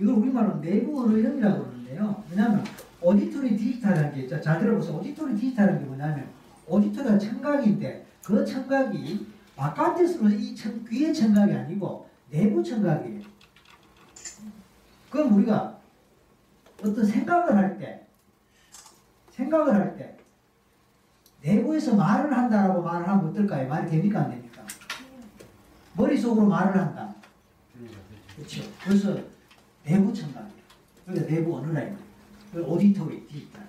이걸 우리말로 내부 언어형이라고 그러는데요. 왜냐하면 auditory 디지털이라는 게 있죠. 잘 들어보세요. auditory 디지털이라는 게 뭐냐면 auditory가 청각인데 그 청각이 바깥에서 이 청, 귀의 청각이 아니고 내부 청각이에요. 그럼 우리가 어떤 생각을 할 때, 생각을 할 때, 내부에서 말을 한다라고 말을 하면 어떨까요? 말이 됩니까? 안 됩니까? 머릿속으로 말을 한다. 그렇죠. 그래서 내부 청각이에요. 그러니까 내부 언어라 그 오디토리, 디지털.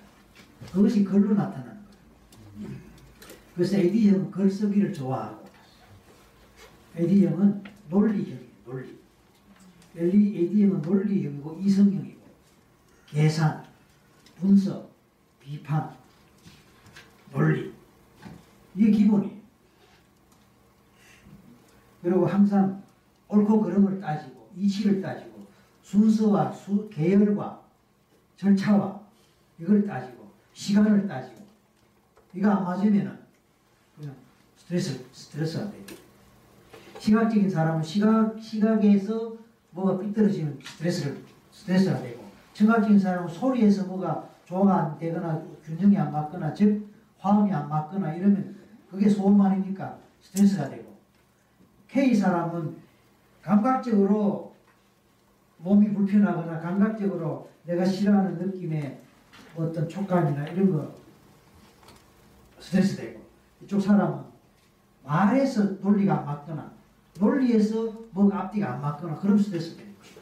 그것이 글로 나타나는 거예요. 그래서 AD형은 글 쓰기를 좋아하고, AD형은 논리형이에요, 논리. AD형은 논리형이고, 이성형이고, 계산, 분석, 비판, 논리. 이게 기본이에요. 그리고 항상 옳고 그름을 따지고, 이치를 따지고, 순서와 수, 계열과 절차와 이걸 따지고, 시간을 따지고, 이거 안 맞으면은 그냥 스트레스, 스트레스가 돼요. 시각적인 사람은 시각, 시각에서 뭐가 삐뚤어지면 스트레스를, 스트레스가 되고, 청각적인 사람은 소리에서 뭐가 조화가 안 되거나 균형이 안 맞거나 즉 화음이 안 맞거나 이러면 그게 소음만이니까 스트레스가 되고 K 사람은 감각적으로 몸이 불편하거나 감각적으로 내가 싫어하는 느낌의 어떤 촉감이나 이런 거 스트레스 되고 이쪽 사람은 말에서 논리가 안 맞거나 논리에서 뭐가 앞뒤가 안 맞거나 그럼 스트레스 되는 거예요.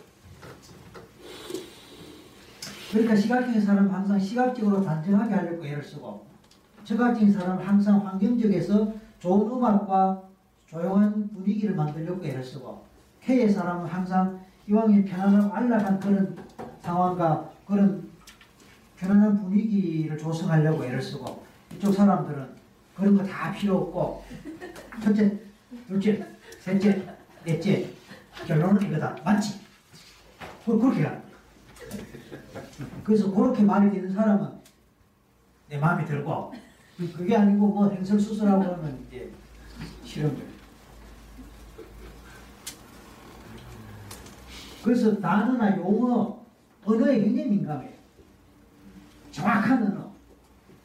그러니까 시각적인 사람은 항상 시각적으로 단정하게 하려고 애를 쓰고 청각적인 사람은 항상 환경적에서 좋은 음악과 조용한 분위기를 만들려고 애를 쓰고 K의 사람은 항상 이왕에 편안하고 안락한 그런 상황과 그런 편안한 분위기를 조성하려고 애를 쓰고 이쪽 사람들은 그런 거 다 필요 없고 첫째, 둘째, 셋째, 넷째 결론은 이거다. 맞지? 그렇게 가는. 그래서 그렇게 말이 되는 사람은 내 마음에 들고 그게 아니고 뭐 행설수설하고 그러면 이제 거예요. 그래서 단어나 용어, 언어에 굉장히 민감해요. 정확한 언어.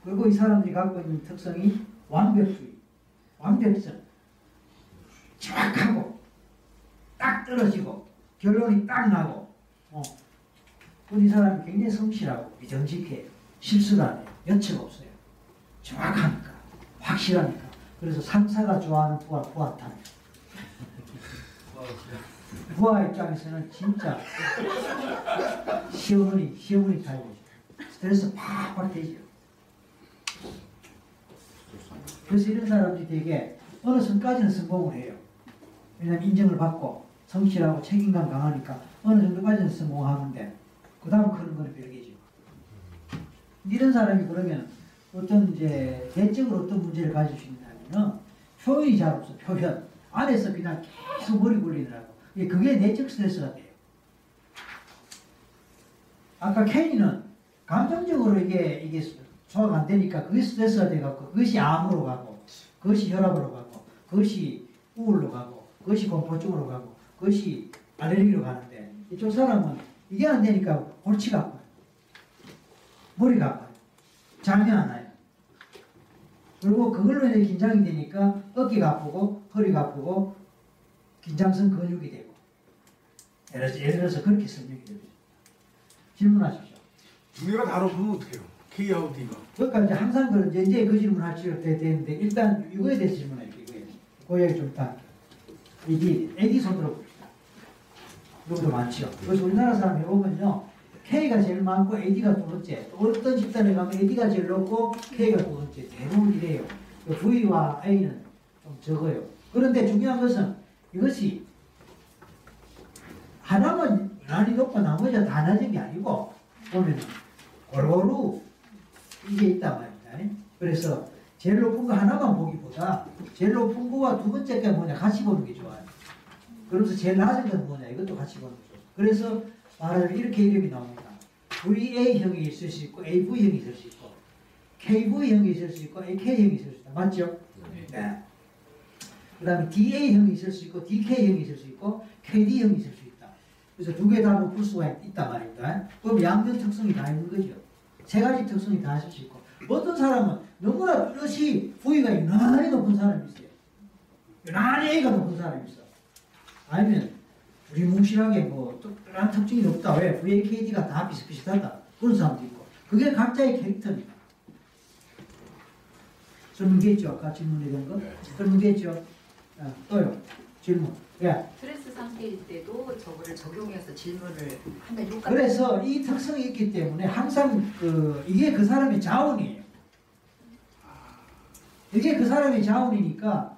그리고 이 사람들이 갖고 있는 특성이 완벽주의, 완벽성. 정확하고, 딱 떨어지고, 결론이 딱 나고, 어. 이 사람이 굉장히 성실하고, 미정직해요. 실수를 안 해요. 여측 없어요. 정확하니까, 확실하니까. 그래서 상사가 좋아하는 부하, 부하탄. 부하 입장에서는 진짜 시어머니, 시어머니 타입이죠. 스트레스 팍팍 되죠. 그래서 이런 사람들이 되게 어느 선까지는 성공을 해요. 왜냐면 인정을 받고 성실하고 책임감 강하니까 어느 정도까지는 성공하는데 그 다음 크는 건 별개죠. 이런 사람이 그러면 어떤 이제 대적으로 어떤 문제를 가질 수 있냐면은 표현이 잘 없어 표현 안에서 그냥 계속 머리 굴리더라고. 그게 내적 스트레스가 돼요. 아까 케이는 감정적으로 이게 이게 소화가 안 되니까 그게 스트레스가 돼갖고 그것이 암으로 가고 그것이 혈압으로 가고 그것이 우울로 가고 그것이 공포증으로 가고 그것이 알레르기로 가는데 이쪽 사람은 이게 안 되니까 골치가 아파요. 머리가 아파요. 잠이 안 와요. 그리고 그걸로 인해 긴장이 되니까 어깨가 아프고 허리가 아프고 긴장성 근육이 되고 예를 들어서, 예를 들어서 그렇게 설명이 되죠. 질문하십시오. 두 개가 다 높으면 어떡해요? K하고 D가. 그러니까 이제 항상 그 이제, 이제 그 질문 하시려 되는데 일단 이거에 대해서 질문할게요. 이거에. 그 얘기 좀 딱. AD, AD 손 들어 봅시다. 누구도 많죠. 그래서 우리나라 사람 해보면요. K가 제일 많고 AD가 두 번째. 또 어떤 집단에 가면 AD가 제일 높고 K가 두 번째. 대부분 이래요. 그 V와 A는 좀 적어요. 그런데 중요한 것은 이것이 하나만 유난히 높고 나머지가 다 낮은 게 아니고 보면 골고루 이게 있단 말입니다. 그래서 제일 높은 거 하나만 보기보다 제일 높은 거와 두 번째 게 뭐냐 같이 보는 게 좋아요. 그러면서 제일 낮은 건 뭐냐 이것도 같이 보는 거죠. 그래서 말하자면 이렇게 이름이 나옵니다. VA형이 있을 수 있고 AV형이 있을 수 있고 KV형이 있을 수 있고 AK형이 있을 수 있다. 맞죠? 네. 그 다음에 DA형이 있을 수 있고 DK형이 있을 수 있고 KD형이 있을 수 있다. 그래서 두 개다 높을 수가 있- 있단 말입니다. 그럼 양면 특성이 다 있는 거죠. 세 가지 특성이 다 있을 수 있고 어떤 사람은 너무나 뚜렷이 부위가 유난히 높은 사람이 있어요. 유난히 A가 높은 사람이 있어. 아니면 두리뭉실하게 뭐 특별한 특징이 없다. 왜? VAKD가 다 비슷비슷하다. 그런 사람도 있고. 그게 각자의 캐릭터입니다. 설문겠죠? 아까 질문에 대한 거? 네. 설문겠죠? 아, 또요. 질문. 예. 스트레스 상태일 때도 저거를 적용해서 질문을 하면 효과가 그래서 이 특성이 있기 때문에 항상 그 이게 그 사람의 자원이에요. 이게 그 사람의 자원이니까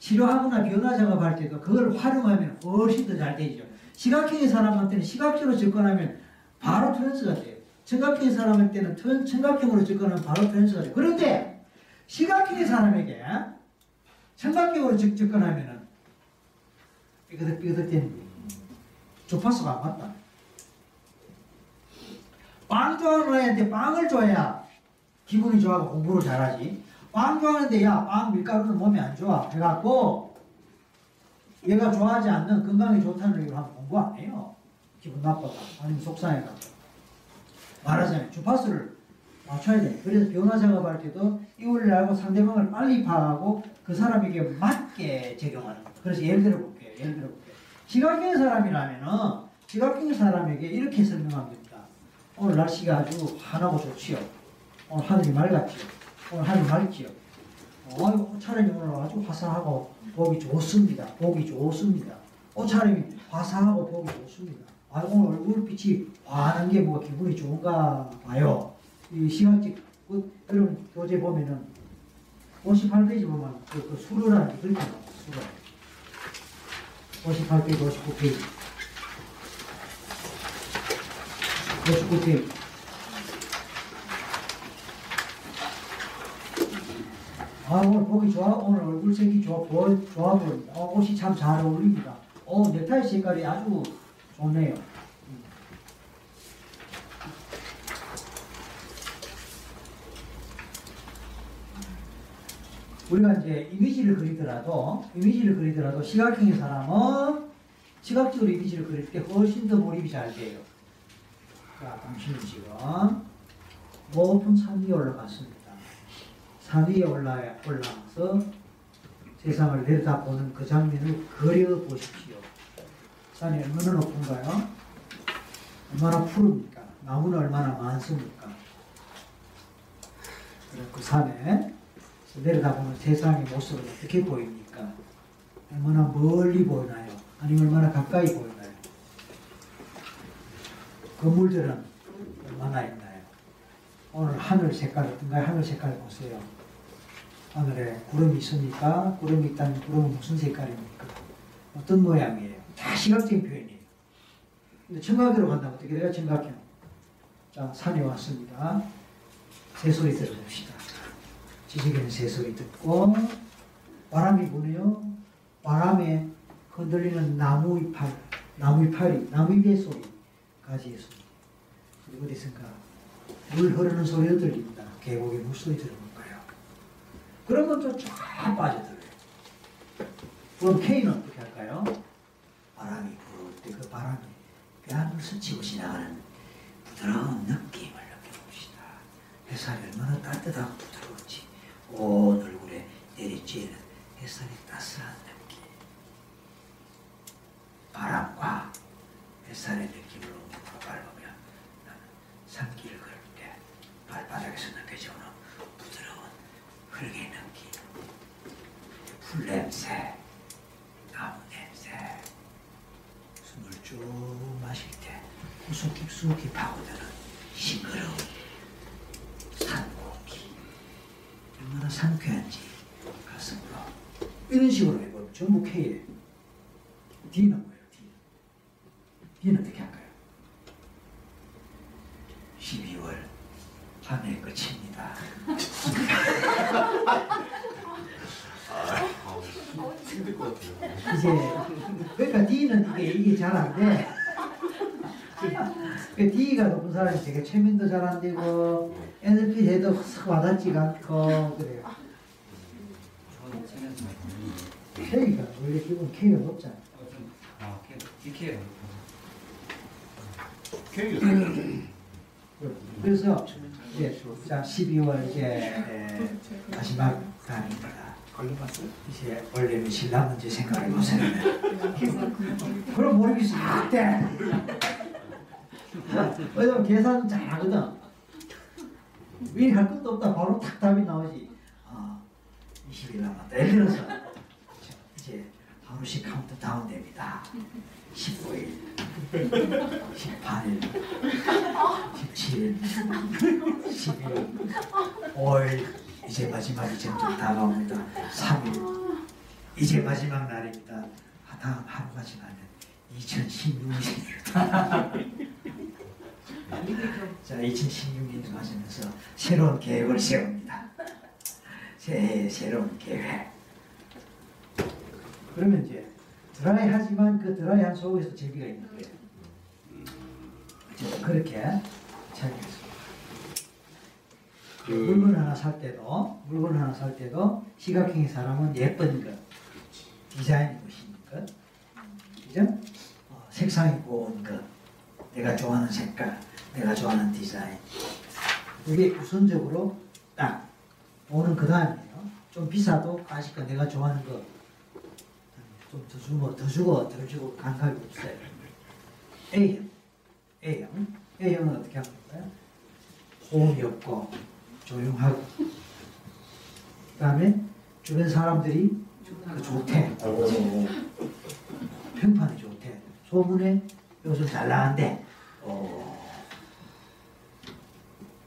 치료하거나 변화 작업할 때도 그걸 활용하면 훨씬 더 잘 되죠. 시각형의 사람한테는 시각적으로 접근하면 바로 트랜스가 돼요. 청각형의 사람한테는 트- 청각형으로 접근하면 바로 trance가 돼요. 그런데 시각형의 사람에게 청각형으로 접- 접근하면은 삐그덕삐그덕 되는. 주파수가 안 맞다. 빵 좋아하는 애한테 빵을 줘야 기분이 좋아하고 공부를 잘하지. 빵 좋아하는데 야, 빵 밀가루는 몸에 안 좋아. 해갖고 얘가 좋아하지 않는 건강에 좋다는 얘기를 하면 공부 안 해요. 기분 나빠가 아니면 속상해갖고. 말하자면 주파수를 맞춰야 돼. 그래서 변화 작업할 때도 이 원리를 알고 상대방을 빨리 파악하고 그 사람에게 맞게 적용하는 거죠. 그래서 예를 들어. 예를 들어 볼게요. 시각형의 사람이라면은 시각형의 사람에게 이렇게 설명하면 됩니다. 오늘 날씨가 아주 환하고 좋지요. 오늘 하늘이 맑았지요. 오늘 하늘이 맑지요. 어, 차량이 오늘 아주 화사하고 보기 좋습니다. 보기 좋습니다. 옷차림이 화사하고 보기 좋습니다. 아, 오늘 얼굴빛이 환한 게 뭐 기분이 좋은가 봐요. 이 시각적, 그, 여러분 교재 보면은 58페이지 보면 그, 그 수로라는 게 나와요. 수로. 58페이지, 59페이지. 59페이지. 아, 오늘 보기 좋아. 오늘 얼굴색이 좋아, 보, 좋아 보입니다. 어, 옷이 참 잘 어울립니다. 어, 넥타이 색깔이 아주 좋네요. 음. 우리가 이제 이미지를 그리더라도, 이미지를 그리더라도 시각형의 사람은 시각적으로 이미지를 그릴 때 훨씬 더 몰입이 잘 돼요. 자, 당신은 지금 높은 산 위에 올라갔습니다. 산 위에 올라, 올라가서 세상을 내려다보는 그 장면을 그려 보십시오. 산이 얼마나 높은가요? 얼마나 푸릅니까? 나무는 얼마나 많습니까? 그 산에 내려다보는 세상의 모습은 어떻게 보입니까? 얼마나 멀리 보이나요? 아니면 얼마나 가까이 보이나요? 건물들은 얼마나 있나요? 오늘 하늘 색깔 어떤가요? 하늘 색깔 보세요. 하늘에 구름이 있습니까? 구름이 있다면 구름은 무슨 색깔입니까? 어떤 모양이에요? 다 시각적인 표현이에요. 근데 청각으로 간다면 어떻게 돼요? 청각형. 자, 산에 왔습니다. 새소리 들어봅시다. 지식에는 새소리 듣고 바람이 부네요. 바람에 흔들리는 나무 이파리, 나무 이파리, 나무 잎의 소리까지 있습니다. 그리고 어디선가 물 흐르는 소리도 들립니다. 계곡의 물소리 들어볼까요? 그런 것도 쫙 빠져들어요. 그럼 K는 어떻게 할까요? 바람이 불을 때그 바람이 뺨을 스치고 지나가는 부드러운 느낌을 느껴봅시다. 햇살이 얼마나 따뜻하고 부드러운지 온 얼굴에 내리쬐는 햇살의 따스한 느낌. 바람과 햇살의 느낌을 옮기고 밟으면 나는 산길을 걸을 때 발바닥에서 느껴지는 부드러운 흙의 느낌, 풀 냄새, 나무 냄새, 숨을 쭉 마실 때 구속 깊숙이 파고드는 싱그러운 산 공기. 얼마나 상쾌한지 이런 식으로 해보면 전부 K에 D는 뭐예요? D. D는 어떻게 할까요? 12월 한 해 끝입니다. 힘들 것 같아요. 이제 그러니까 D는 이게 이게 잘안 돼. 그 D가 높은 사람이 되게 최면도 잘 안 되고 NLP 해도 싹 와닿지가 않고 그래요. K가 원래 기본 K가 높잖아요. 아, DK가 케이크 그래서 이제 자 12월 이제 에, 마지막 달입니다. 이제 원래는 신랑 문제 생각해 보세요. 그럼 모르겠어 때. 왜냐면 계산 잘하거든. 미리 할 것도 없다 바로 탁 답이 나오지. 아 20일 남았다. 예를 들어서 이제 하루씩 카운트 다운 됩니다. 19일, 18일, 17일, 10일, 5일 이제 마지막이 점점 다가옵니다. 3일 이제 마지막 날입니다. 아, 다음 하루가 지나면 2016년입니다. 자, 2016년을 맞으면서 새로운 계획을 세웁니다. 새해 새로운 계획. 그러면 이제 드라이 하지만 그 드라이한 속에서 재미가 있는 거예요. 자, 그렇게 차이겠습니다. 그 물건 하나 살 때도 물건 하나 살 때도 시각형의 사람은 예쁜 것, 디자인이 멋있는 것, 그죠? 어, 색상이 고운 것, 내가 좋아하는 색깔, 내가 좋아하는 디자인. 이게 우선적으로 딱 오는 그 다음이에요. 좀 비싸도 아직까 내가 좋아하는 거. 좀 더 주고 더 주고 덜 주고 감각이 없어요. A형, A형, A형은 어떻게 하는 거예요? 호응이 없고 조용하고 그 다음에 주변 사람들이 그 좋대 평판이 좋대 소문에 요즘 잘 나간대 어.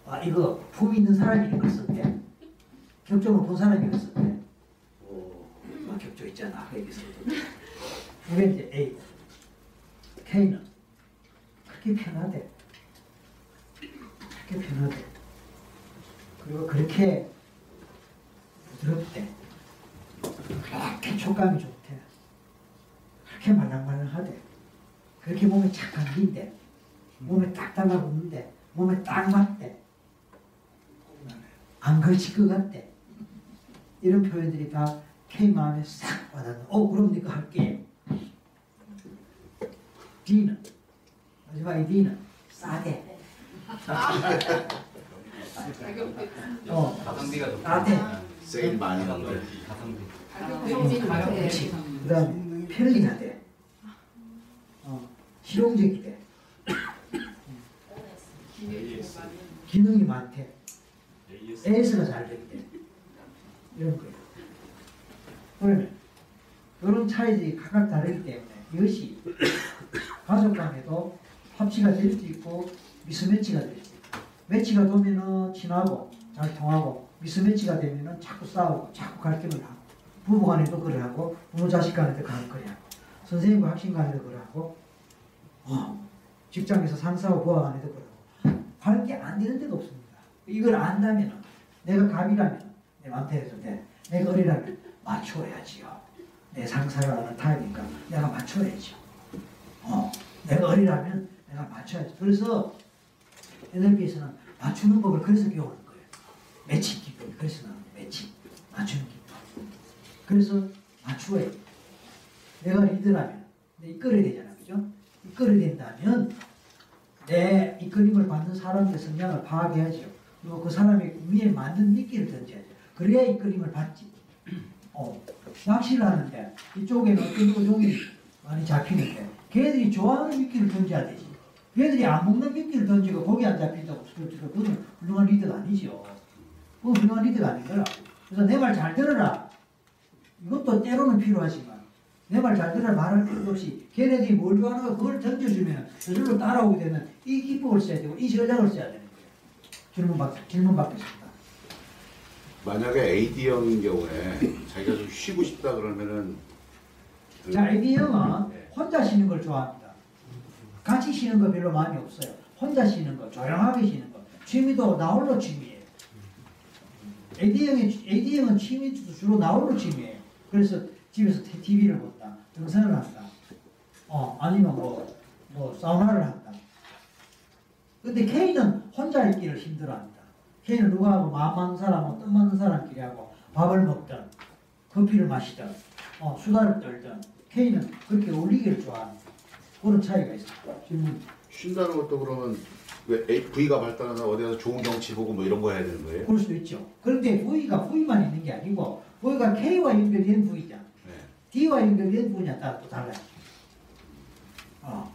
아 이거 품 있는 사람이 이걸 썼대 격정을 본 사람이 이걸 썼대 오, 막 격조 있잖아 여기서 이게 이제 A K는 그렇게 편하대 그렇게 편하대 그리고 그렇게 부드럽대. 그렇게 촉감이 좋대. 그렇게 말랑말랑하대. 그렇게 몸에 착 감긴대. 몸에 딱 달라붙는데. 몸에 딱 맞대. 안 걸칠 것 같대. 이런 표현들이 다 K 마음에 싹 와닿는. 어, 그럼 내가 할게. D는 마지막에 D는 싸대. 어, 가성비가 싸대. 세일 많이 한 거. 그렇지. 그다음 편리하대. 어, 실용적이대. 기능이 많대. AS가 잘 되대. 이런 거예요. 그러면 이런 차이들이 각각 다르기 때문에 이것이 가족 간에도 합치가 될수 있고 미스매치가 될 수 있고 매치가 되면은 친하고 잘 통하고 미스매치가 되면은 자꾸 싸우고 자꾸 갈등을 하고 부부 간에도 그래 하고 부모 자식 간에도 그래 하고 선생님과 학생 간에도 그래 하고 어, 직장에서 상사와 부하 간에도 그래 하고 관계 안 되는 데가 없습니다. 이걸 안다면 내가 갑이라면 내 맘대로 해도 돼. 내가 어리라면 맞춰야지요. 내 상사가 어느 타입이니까 내가 맞춰야죠. 어, 내가 어리라면 내가 맞춰야지. 그래서 NLP에서는 맞추는 법을 그래서 배우는 거예요. 매칭 기법. 그래서 나오는 매칭. 맞추는 기법. 그래서 맞추어야 돼. 내가 리더라면 내 이끌어야 되잖아. 그죠? 이끌어야 된다면 내 이끌림을 받는 사람의 성향을 파악해야죠. 그리고 그 사람의 위에 맞는 미끼를 던져야죠. 그래야 이끌림을 받지. 어, 낚시를 하는데 이쪽에는 어떤 어종이 많이 잡히는데 걔들이 좋아하는 미끼를 던져야 되지. 걔들이 안 먹는 미끼를 던지고 거기 안 잡힌다고 스스로 그건 훌륭한 리더가 아니죠. 그건 훌륭한 리더가 아닌 거라. 그래서 내 말 잘 들어라. 이것도 때로는 필요하지만 내 말 잘 들어라 말할 필요 없이 걔네들이 뭘 좋아하는 거 그걸 던져주면 저절로 따라오게 되는 이 기법을 써야 되고 이 전략을 써야 되는 거예요. 질문 받 질문 받겠습니다. 만약에 AD형인 경우에 자기가 좀 쉬고 싶다 그러면은 자, 에디 형은 혼자 쉬는 걸 좋아합니다. 같이 쉬는 거 별로 마음이 없어요. 혼자 쉬는 거, 조용하게 쉬는 거. 취미도 나홀로 취미예요. 에디 형의 에디 형은 취미도 주로 나홀로 취미예요. 그래서 집에서 TV를 본다, 등산을 한다, 어 아니면 뭐 뭐 사우나를 한다. 근데 K는 혼자 있기를 힘들어합니다. K는 누가 하고 마음 맞는 사람하고 뜻 맞는 사람끼리 하고 밥을 먹든 커피를 마시든 어, 수다를 떨든 K는 그렇게 어울리기를 좋아합니다. 그런 차이가 있습니다. 질문 쉰다는 것도 그러면 왜 V가 발달해서 어디 가서 좋은 경치 보고 뭐 이런 거 해야 되는 거예요? 그럴 수도 있죠. 그런데 V가 V만 있는 게 아니고 V가 K와 연결된 V잖아. 네. D와 연결된 V냐 따라 또 달라요. 어.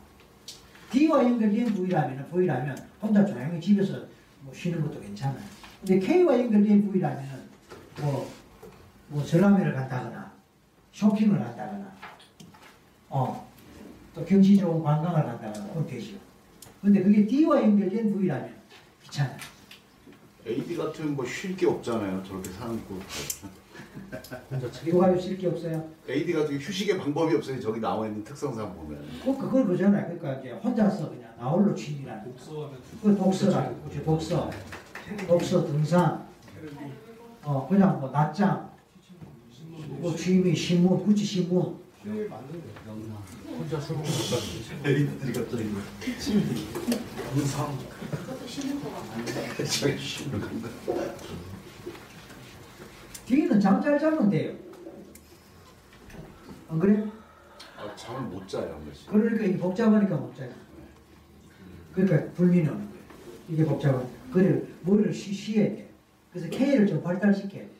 D와 연결된 V라면 V라면 혼자 조용히 집에서 뭐 쉬는 것도 괜찮아요. 근데 K와 연결된 V라면은 뭐, 뭐 전람회를 간다거나 쇼핑을 한다거나 어, 또 경치 좋은 관광을 간다거나 그건 되죠. 근데 그게 D와 연결된 V라면 귀찮아요. AD 같으면 뭐쉴 게 없잖아요. 저렇게 사는 곳. 이거 가지고 쓸게 없어요. AD 같은 게 휴식의 방법이 없어요. 저기 나와 있는 특성상 보면. 그, 그걸 그잖아요. 그러니까 이제 혼자서 그냥 나홀로 취미라는 거. 독서하면 그 독서라고 그죠 독서 독서 등산 어 그냥 뭐 낮장 뭐 취미 신문 구치 신문 제일 맞는 거 혼자 술 먹는 AD들이 갑자기 쉬는 거가 많아요. 저기 건가? 뒤에는 잠 잘 자면 돼요 안 그래? 아, 잠을 못 자요 한 번씩. 그러니까 이게 복잡하니까 못 자요 그러니까 불미는 거예요 이게 복잡한 그래 머리를 쉬, 쉬어야 돼 그래서 K를 좀 발달시켜야 돼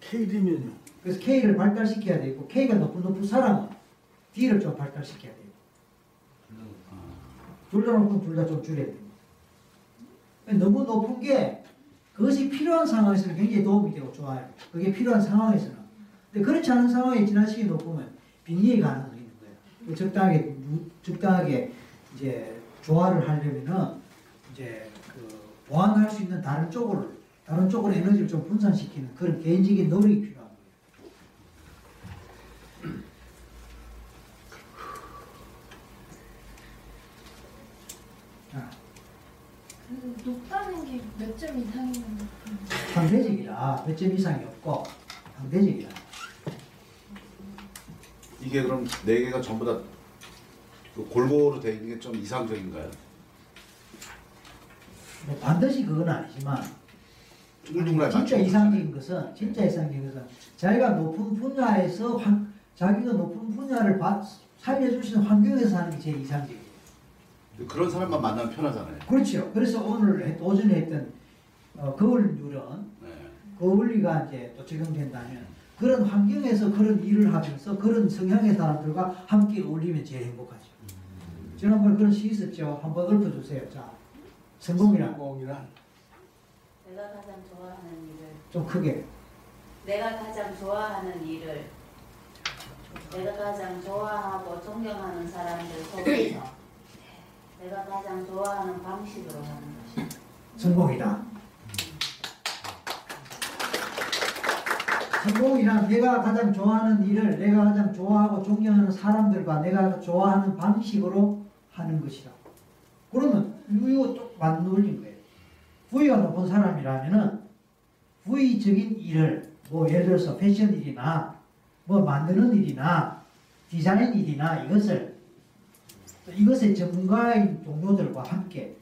KD면요. 그래서 K를 발달시켜야 되고 K가 높은 높은 사람은 D를 좀 발달시켜야 돼요. 둘다 높은 둘 다 좀 줄여야 돼요. 너무 높은 게 그것이 필요한 상황에서는 굉장히 도움이 되고 좋아요. 그게 필요한 상황에서는. 근데 그렇지 않은 상황에 지나치게 높으면 빙의의 가능성이 있는 거예요. 그 적당하게 무- 적당하게 이제 조화를 하려면은 이제 그 보완할 수 있는 다른 쪽을 다른 쪽으로 에너지를 좀 분산시키는 그런 개인적인 노력이 필요한 거예요. 자, 그 높다는 게 몇 점 이상이면 상대적이라 몇 점 이상이 없고 상대적이라 이게 그럼 네 개가 전부 다그 골고루 돼 있는 게 좀 이상적인가요? 뭐 반드시 그건 아니지만 둥글둥글 진짜 맞춰 이상적인 것은 진짜 이상적인 것은 자기가 높은 분야에서 환, 자기가 높은 분야를 받, 살려줄 수 있는 환경에서 하는 게 제일 이상적이에요. 그런 사람만 만나면 편하잖아요. 그렇죠. 그래서 오늘 했- 오전에 했던 어, 거울 누런 네. 그 원리가 이제 또 적용된다면 그런 환경에서 그런 일을 하면서 그런 성향의 사람들과 함께 어울리면 제일 행복하죠. 지난번에 그런 시 있었죠. 한번 읊어주세요. 자, 성공이란 성공이란 내가 가장 좋아하는 일을 좀 크게. 내가 가장 좋아하는 일을 내가 가장 좋아하고 존경하는 사람들 속에서 내가 가장 좋아하는 방식으로 하는 것이다. 성공이다. 성공이란 내가 가장 좋아하는 일을 내가 가장 좋아하고 존경하는 사람들과 내가 좋아하는 방식으로 하는 것이다. 그러면 이거 또 맞는 논리인 거예요. 부위가 높은 사람이라면은 부위적인 일을 뭐 예를 들어서 패션 일이나 뭐 만드는 일이나 디자인 일이나 이것을 또 이것의 전문가인 동료들과 함께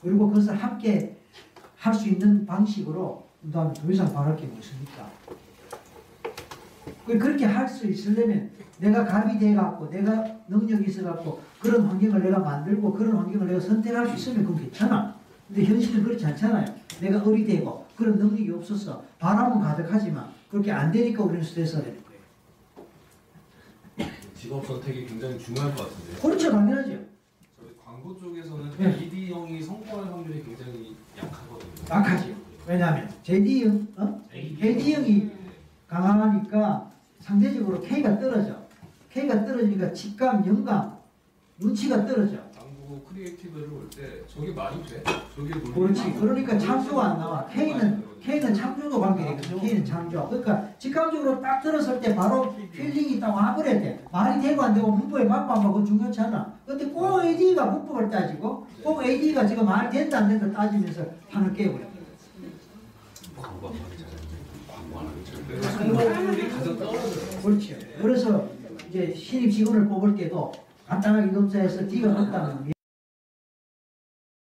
그리고 그것을 함께 할 수 있는 방식으로 그 다음에 더 이상 바랄 게 무엇입니까? 그- 그렇게 할 수 있으려면 내가 갑이 돼 갖고 내가 능력이 있어 갖고 그런 환경을 내가 만들고 그런 환경을 내가 선택할 수 있으면 그건 괜찮아. 근데 현실은 그렇지 않잖아요. 내가 어리되고 그런 능력이 없어서 바람은 가득하지만 그렇게 안 되니까 우리는 스트레스가 되는 거예요. 직업 선택이 굉장히 중요할 것 같은데요. 그렇죠, 당연하죠. 저희 광고 쪽에서는 네. AD형이 성공할 확률이 굉장히 약하거든요. 약하지요. 왜냐하면 JD형, 어? AD형이 강하니까 상대적으로 K가 떨어져. K가 떨어지니까 직감, 영감, 눈치가 떨어져. 광고 creative를 볼때 저게 말이 돼? 저게 그렇지. 그러니까 창조가 안 나와. K는 K는 창조도 관계되거든. K는 창조. 그러니까 직감적으로 딱 들었을 때 바로 feeling이 딱 와버려야 돼. 말이 되고 안 되고 문법에 맞고 안 맞고 중요치 않아. 근데 꼭 AD가 문법을 따지고 꼭 AD가 지금 말이 된다 안 된다 따지면서 판을 깨버려. 광고 안 하기 잘했네. 광고 안 하기 잘했네. 그래서 그렇죠. 그래서 이제 신입 직원을 뽑을 때도 간단하게 검사해서 높다면